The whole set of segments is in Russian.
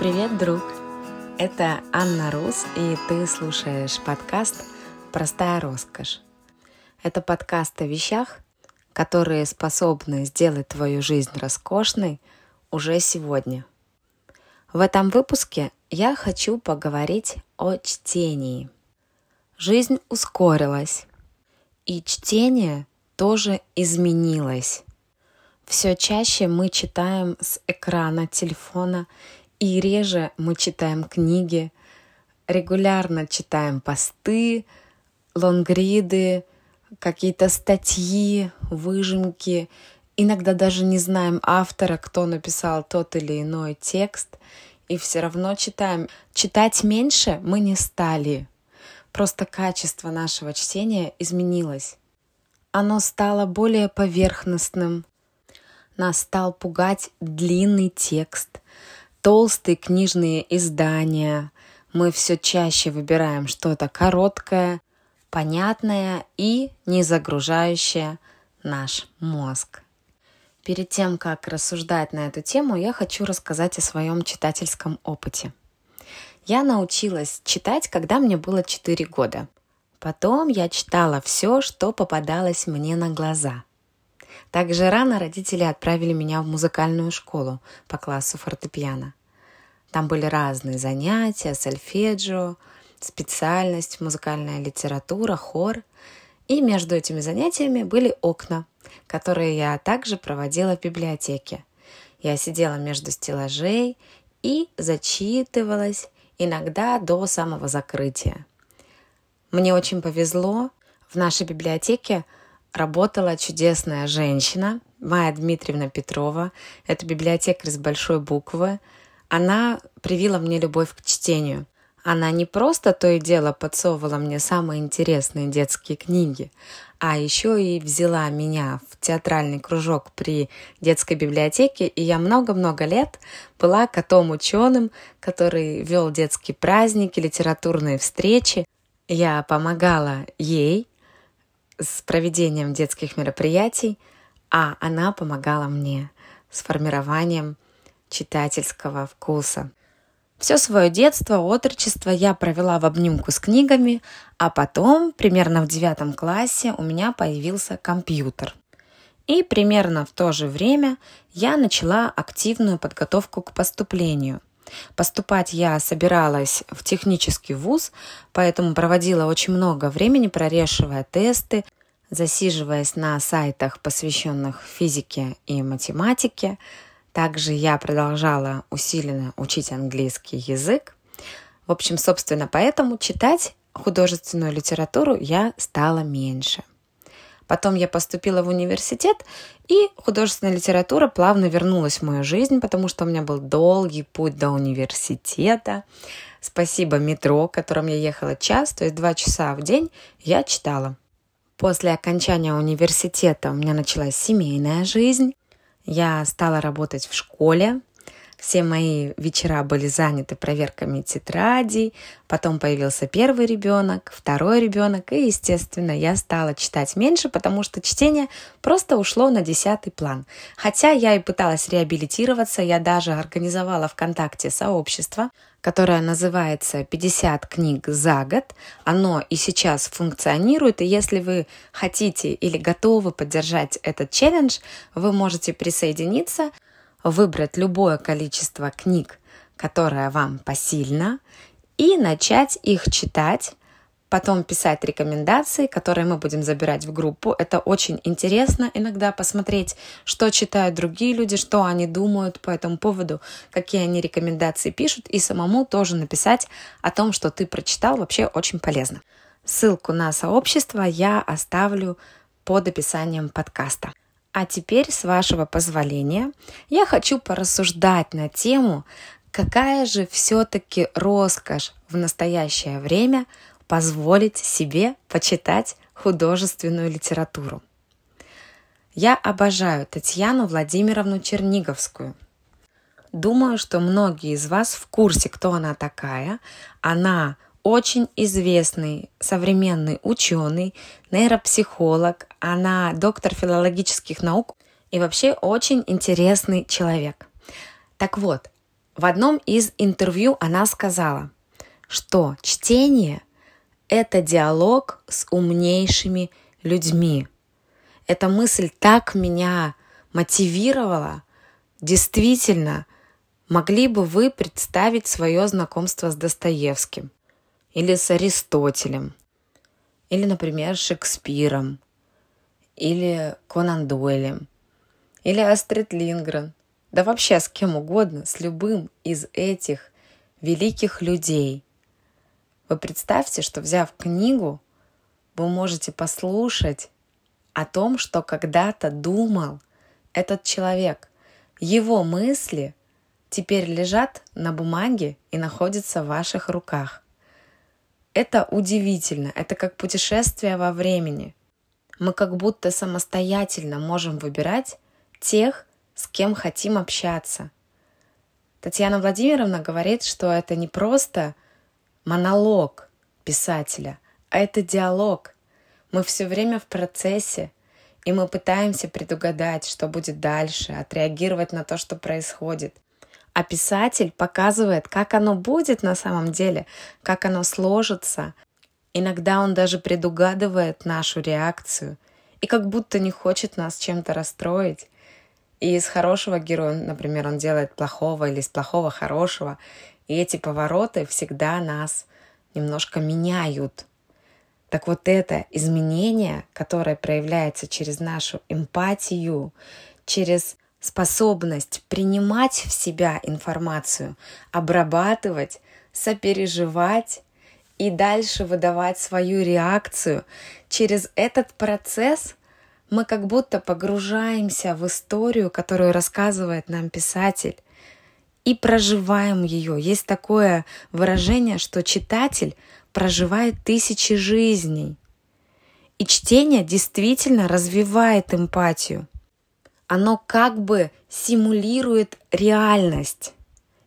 Привет, друг! Это Анна Рус, и ты слушаешь подкаст «Простая роскошь». Это подкаст о вещах, которые способны сделать твою жизнь роскошной уже сегодня. В этом выпуске я хочу поговорить о чтении. Жизнь ускорилась, и чтение тоже изменилось. Все чаще мы читаем с экрана телефона, и реже мы читаем книги, регулярно читаем посты, лонгриды, какие-то статьи, выжимки. Иногда даже не знаем автора, кто написал тот или иной текст, и все равно читаем. Читать меньше мы не стали. Просто качество нашего чтения изменилось. Оно стало более поверхностным, нас стал пугать длинный текст, толстые книжные издания. Мы все чаще выбираем что-то короткое, понятное и не загружающее наш мозг. Перед тем, как рассуждать на эту тему, я хочу рассказать о своем читательском опыте. Я научилась читать, когда мне было 4 года. Потом я читала все, что попадалось мне на глаза – также рано родители отправили меня в музыкальную школу по классу фортепиано. Там были разные занятия, сольфеджио, специальность, музыкальная литература, хор. И между этими занятиями были окна, которые я также проводила в библиотеке. Я сидела между стеллажей и зачитывалась иногда до самого закрытия. Мне очень повезло. В нашей библиотеке работала чудесная женщина, Майя Дмитриевна Петрова. Это библиотекарь с большой буквы. Она привила мне любовь к чтению. Она не просто то и дело подсовывала мне самые интересные детские книги, а еще и взяла меня в театральный кружок при детской библиотеке, и я много-много лет была котом ученым, который вел детские праздники, литературные встречи. Я помогала ей с проведением детских мероприятий, а она помогала мне с формированием читательского вкуса. Все свое детство, отрочество я провела в обнимку с книгами, а потом, примерно в девятом классе, у меня появился компьютер. И примерно в то же время я начала активную подготовку к поступлению – Поступать я собиралась в технический вуз, поэтому проводила очень много времени, прорешивая тесты, засиживаясь на сайтах, посвященных физике и математике. Также я продолжала усиленно учить английский язык. В общем, собственно, поэтому читать художественную литературу я стала меньше. Потом я поступила в университет, и художественная литература плавно вернулась в мою жизнь, потому что у меня был долгий путь до университета. Спасибо метро, которым я ехала час, то есть два часа в день я читала. После окончания университета у меня началась семейная жизнь. Я стала работать в школе, все мои вечера были заняты проверками тетрадей, потом появился первый ребенок, второй ребенок, и, естественно, я стала читать меньше, потому что чтение просто ушло на десятый план. Хотя я и пыталась реабилитироваться, я даже организовала ВКонтакте сообщество, которое называется «50 книг за год». Оно и сейчас функционирует, и если вы хотите или готовы поддержать этот челлендж, вы можете присоединиться – выбрать любое количество книг, которое вам посильно, и начать их читать, потом писать рекомендации, которые мы будем забирать в группу. Это очень интересно иногда посмотреть, что читают другие люди, что они думают по этому поводу, какие они рекомендации пишут, и самому тоже написать о том, что ты прочитал, вообще очень полезно. Ссылку на сообщество я оставлю под описанием подкаста. А теперь, с вашего позволения, я хочу порассуждать на тему, какая же все-таки роскошь в настоящее время позволить себе почитать художественную литературу. Я обожаю Татьяну Владимировну Черниговскую. Думаю, что многие из вас в курсе, кто она такая. Она очень известный современный ученый, нейропсихолог, она доктор филологических наук и вообще очень интересный человек. Так вот, В одном из интервью она сказала, что чтение – это диалог с умнейшими людьми. Эта мысль так меня мотивировала. Действительно, могли бы вы представить свое знакомство с Достоевским или с Аристотелем, или, например, Шекспиром, или Конан Дойлем, или Астрид Лингрен, да вообще с кем угодно, с любым из этих великих людей. Вы представьте, что взяв книгу, вы можете послушать о том, что когда-то думал этот человек. Его мысли теперь лежат на бумаге и находятся в ваших руках. Это удивительно, это как путешествие во времени. Мы как будто самостоятельно можем выбирать тех, с кем хотим общаться. Татьяна Владимировна говорит, что это не просто монолог писателя, а это диалог. Мы все время в процессе, и мы пытаемся предугадать, что будет дальше, отреагировать на то, что происходит. А писатель показывает, как оно будет на самом деле, как оно сложится. Иногда он даже предугадывает нашу реакцию и как будто не хочет нас чем-то расстроить. И из хорошего героя, например, он делает плохого или из плохого хорошего. И эти повороты всегда нас немножко меняют. Так вот это изменение, которое проявляется через нашу эмпатию, через способность принимать в себя информацию, обрабатывать, сопереживать и дальше выдавать свою реакцию, через этот процесс мы как будто погружаемся в историю, которую рассказывает нам писатель, и проживаем ее. Есть такое выражение, что читатель проживает тысячи жизней. И чтение действительно развивает эмпатию. Оно как бы симулирует реальность.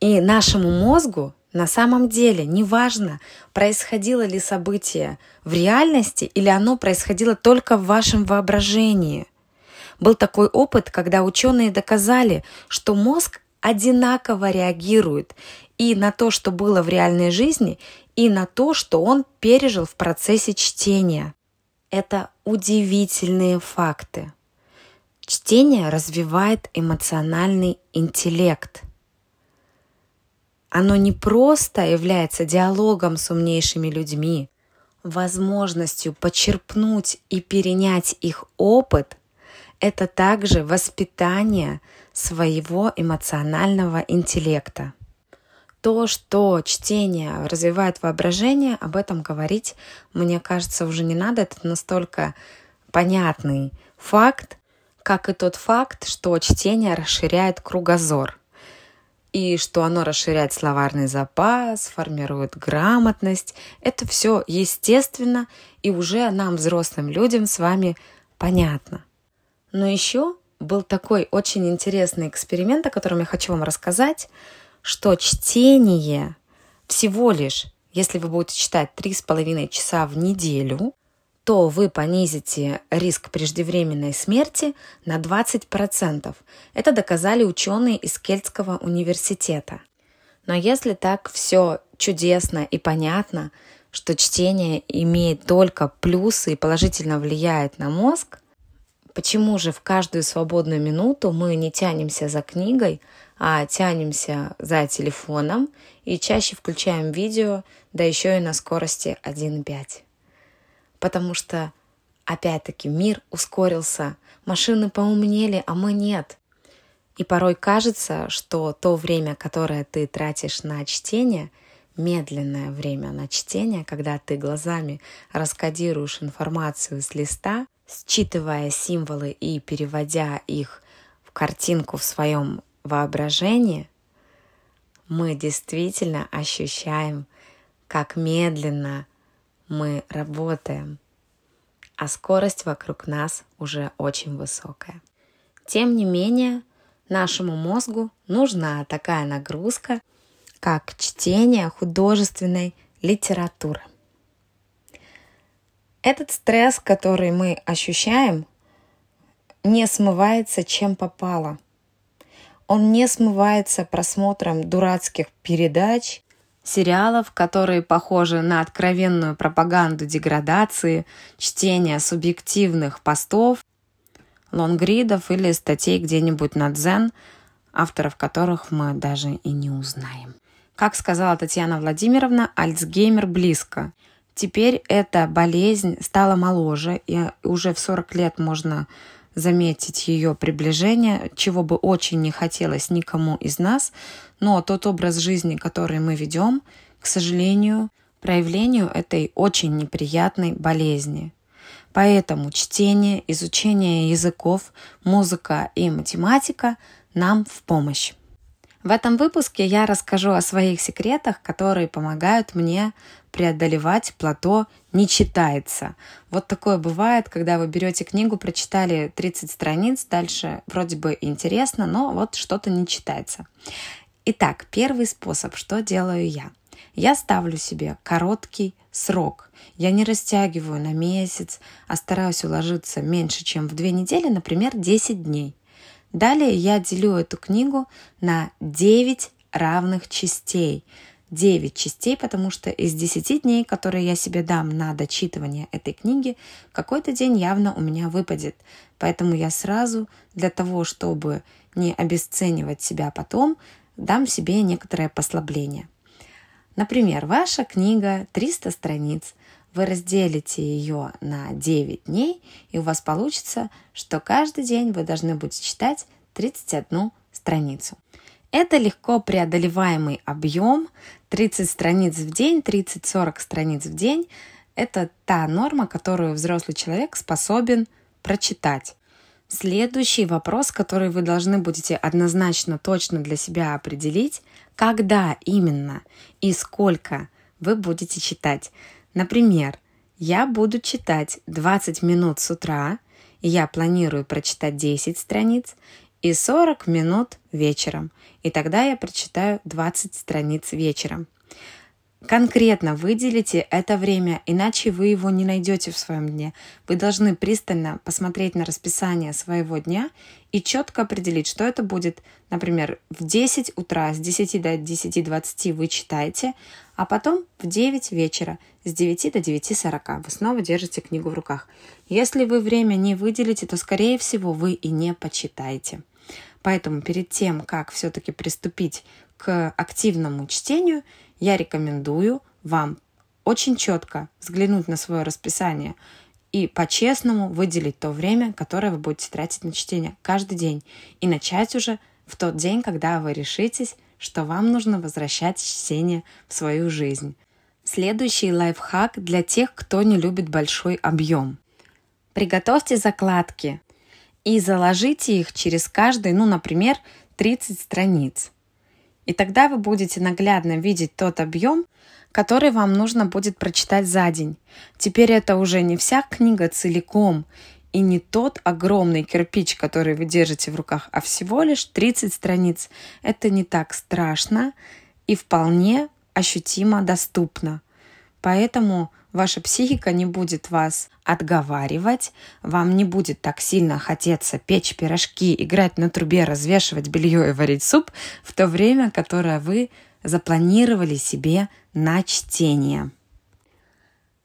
И нашему мозгу на самом деле неважно, происходило ли событие в реальности или оно происходило только в вашем воображении. Был такой опыт, когда ученые доказали, что мозг одинаково реагирует и на то, что было в реальной жизни, и на то, что он пережил в процессе чтения. Это удивительные факты. Чтение развивает эмоциональный интеллект – оно не просто является диалогом с умнейшими людьми, возможностью почерпнуть и перенять их опыт – это также воспитание своего эмоционального интеллекта. То, что чтение развивает воображение, об этом говорить, мне кажется, уже не надо. Это настолько понятный факт, как и тот факт, что чтение расширяет кругозор – и что оно расширяет словарный запас, формирует грамотность. Это все естественно и уже нам, взрослым людям, с вами понятно. Но еще был такой очень интересный эксперимент, о котором я хочу вам рассказать, что чтение всего лишь, если вы будете читать 3,5 часа в неделю, то вы понизите риск преждевременной смерти на 20%. Это доказали ученые из Кельтского университета. Но если так все чудесно и понятно, что чтение имеет только плюсы и положительно влияет на мозг, почему же в каждую свободную минуту мы не тянемся за книгой, а тянемся за телефоном и чаще включаем видео, да еще и на скорости 1.5? Потому что, опять-таки, мир ускорился, машины поумнели, а мы нет. И порой кажется, что то время, которое ты тратишь на чтение, медленное время на чтение, когда ты глазами раскодируешь информацию с листа, считывая символы и переводя их в картинку в своем воображении, мы действительно ощущаем, как медленно мы работаем, а скорость вокруг нас уже очень высокая. Тем не менее, нашему мозгу нужна такая нагрузка, как чтение художественной литературы. Этот стресс, который мы ощущаем, не смывается чем попало. Он не смывается просмотром дурацких передач, сериалов, которые похожи на откровенную пропаганду деградации, чтение субъективных постов, лонгридов или статей где-нибудь на дзен, авторов которых мы даже и не узнаем. Как сказала Татьяна Владимировна, Альцгеймер близко. Теперь эта болезнь стала моложе, и уже в 40 лет можно заметить ее приближение, чего бы очень не хотелось никому из нас, но тот образ жизни, который мы ведем, к сожалению, проявлению этой очень неприятной болезни. Поэтому чтение, изучение языков, музыка и математика нам в помощь. В этом выпуске я расскажу о своих секретах, которые помогают мне преодолевать плато не читается. Вот такое бывает, когда вы берете книгу, прочитали 30 страниц, дальше вроде бы интересно, но вот что-то не читается. Итак, первый способ, что делаю я. Я ставлю себе короткий срок. Я не растягиваю на месяц, а стараюсь уложиться меньше, чем в две недели, например, 10 дней. Далее я делю эту книгу на 9 равных частей. 9 частей, потому что из 10 дней, которые я себе дам на дочитывание этой книги, какой-то день явно у меня выпадет. Поэтому я сразу для того, чтобы не обесценивать себя потом, дам себе некоторое послабление. Например, ваша книга 300 страниц. Вы разделите ее на 9 дней, и у вас получится, что каждый день вы должны будете читать 31 страницу. Это легко преодолеваемый объем, 30 страниц в день, 30-40 страниц в день. Это та норма, которую взрослый человек способен прочитать. Следующий вопрос, который вы должны будете однозначно точно для себя определить, когда именно и сколько вы будете читать. Например, я буду читать 20 минут с утра, и я планирую прочитать 10 страниц, и 40 минут вечером. И тогда я прочитаю 20 страниц вечером. Конкретно выделите это время, иначе вы его не найдете в своем дне. Вы должны пристально посмотреть на расписание своего дня и четко определить, что это будет. Например, в 10 утра с 10 до 10.20 вы читаете, а потом в 9 вечера с 9 до 9.40 вы снова держите книгу в руках. Если вы время не выделите, то, скорее всего, вы и не почитаете. Поэтому перед тем, как все-таки приступить к активному чтению, я рекомендую вам очень четко взглянуть на свое расписание и по-честному выделить то время, которое вы будете тратить на чтение каждый день. И начать уже в тот день, когда вы решитесь, что вам нужно возвращать чтение в свою жизнь. Следующий лайфхак для тех, кто не любит большой объем. Приготовьте закладки и заложите их через каждый, ну, например, 30 страниц. И тогда вы будете наглядно видеть тот объем, который вам нужно будет прочитать за день. Теперь это уже не вся книга целиком и не тот огромный кирпич, который вы держите в руках, а всего лишь 30 страниц. Это не так страшно и вполне ощутимо доступно. Поэтому ваша психика не будет вас отговаривать, вам не будет так сильно хотеться печь пирожки, играть на трубе, развешивать белье и варить суп в то время, которое вы запланировали себе на чтение.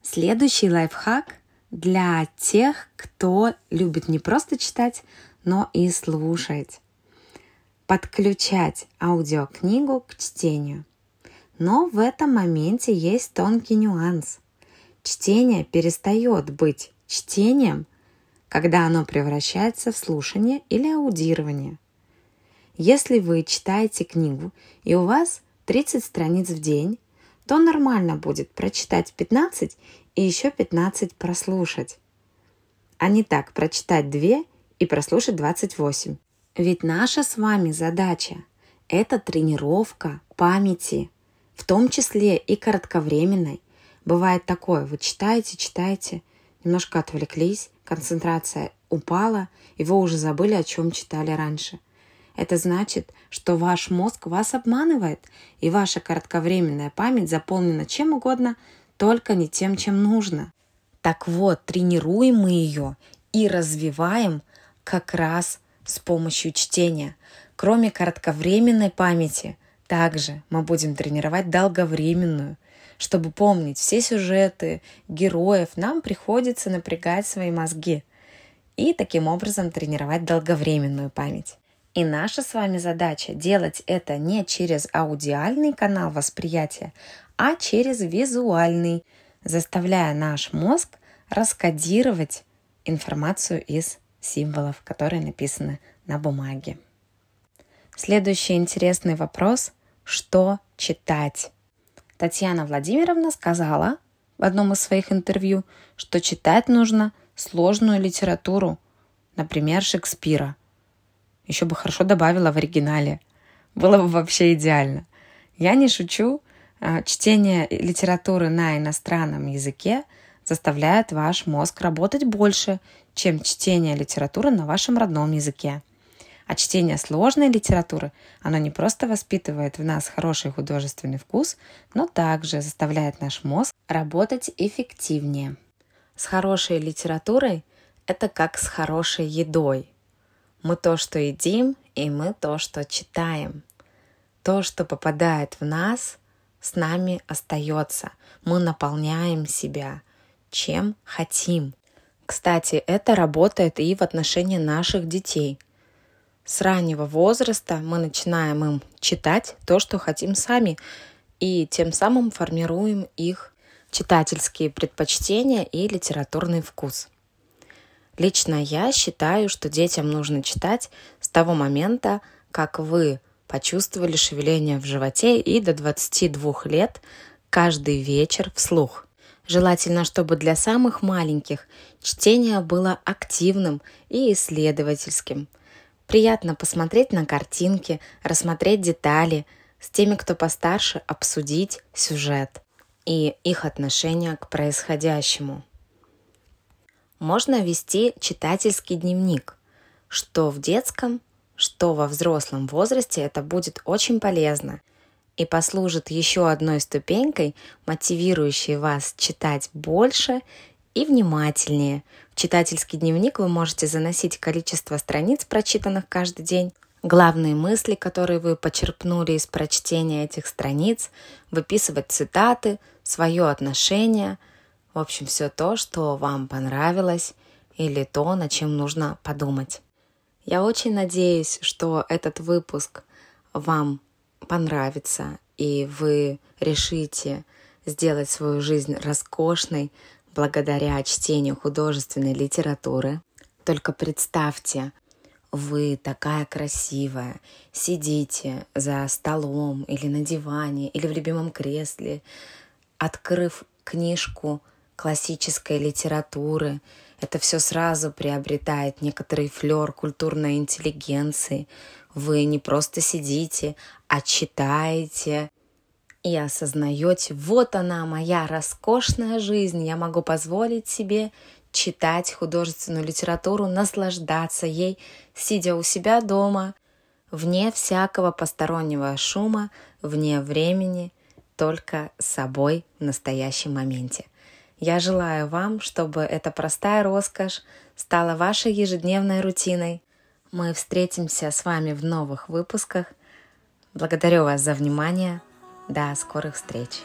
Следующий лайфхак для тех, кто любит не просто читать, но и слушать. Подключать аудиокнигу к чтению. Но в этом моменте есть тонкий нюанс – Чтение перестает быть чтением, когда оно превращается в слушание или аудирование. Если вы читаете книгу и у вас 30 страниц в день, то нормально будет прочитать 15 и еще 15 прослушать. А не так прочитать 2 и прослушать 28. Ведь наша с вами задача – это тренировка памяти, в том числе и кратковременной, Бывает такое, вы читаете, читаете, немножко отвлеклись, концентрация упала, и вы уже забыли, о чем читали раньше. Это значит, что ваш мозг вас обманывает, и ваша кратковременная память заполнена чем угодно, только не тем, чем нужно. Так вот, тренируем мы ее и развиваем как раз с помощью чтения. Кроме кратковременной памяти, также мы будем тренировать долговременную. Чтобы помнить все сюжеты, героев, нам приходится напрягать свои мозги и таким образом тренировать долговременную память. И наша с вами задача делать это не через аудиальный канал восприятия, а через визуальный, заставляя наш мозг раскодировать информацию из символов, которые написаны на бумаге. Следующий интересный вопрос – что читать? Татьяна Владимировна сказала в одном из своих интервью, что читать нужно сложную литературу, например, Шекспира. Еще бы хорошо добавила в оригинале. Было бы вообще идеально. Я не шучу. А, чтение литературы на иностранном языке заставляет ваш мозг работать больше, чем чтение литературы на вашем родном языке. А чтение сложной литературы, оно не просто воспитывает в нас хороший художественный вкус, но также заставляет наш мозг работать эффективнее. С хорошей литературой это как с хорошей едой. Мы то, что едим, и мы то, что читаем. То, что попадает в нас, с нами остается. Мы наполняем себя, чем хотим. Кстати, это работает и в отношении наших детей – с раннего возраста мы начинаем им читать то, что хотим сами, и тем самым формируем их читательские предпочтения и литературный вкус. Лично я считаю, что детям нужно читать с того момента, как вы почувствовали шевеление в животе и до 22 лет каждый вечер вслух. Желательно, чтобы для самых маленьких чтение было активным и исследовательским – Приятно посмотреть на картинки, рассмотреть детали, с теми, кто постарше, обсудить сюжет и их отношение к происходящему. Можно вести читательский дневник, что в детском, что во взрослом возрасте это будет очень полезно и послужит еще одной ступенькой, мотивирующей вас читать больше и внимательнее. В читательский дневник вы можете заносить количество страниц, прочитанных каждый день, главные мысли, которые вы почерпнули из прочтения этих страниц, выписывать цитаты, свое отношение, в общем, все то, что вам понравилось или то, над чем нужно подумать. Я очень надеюсь, что этот выпуск вам понравится, и вы решите сделать свою жизнь роскошной, благодаря чтению художественной литературы. Только представьте, вы такая красивая, сидите за столом или на диване или в любимом кресле, открыв книжку классической литературы, это все сразу приобретает некоторый флер культурной интеллигенции. Вы не просто сидите, а читаете и осознаете, вот она, моя роскошная жизнь, я могу позволить себе читать художественную литературу, наслаждаться ей, сидя у себя дома, вне всякого постороннего шума, вне времени, только собой в настоящем моменте. Я желаю вам, чтобы эта простая роскошь стала вашей ежедневной рутиной. Мы встретимся с вами в новых выпусках. Благодарю вас за внимание. До скорых встреч!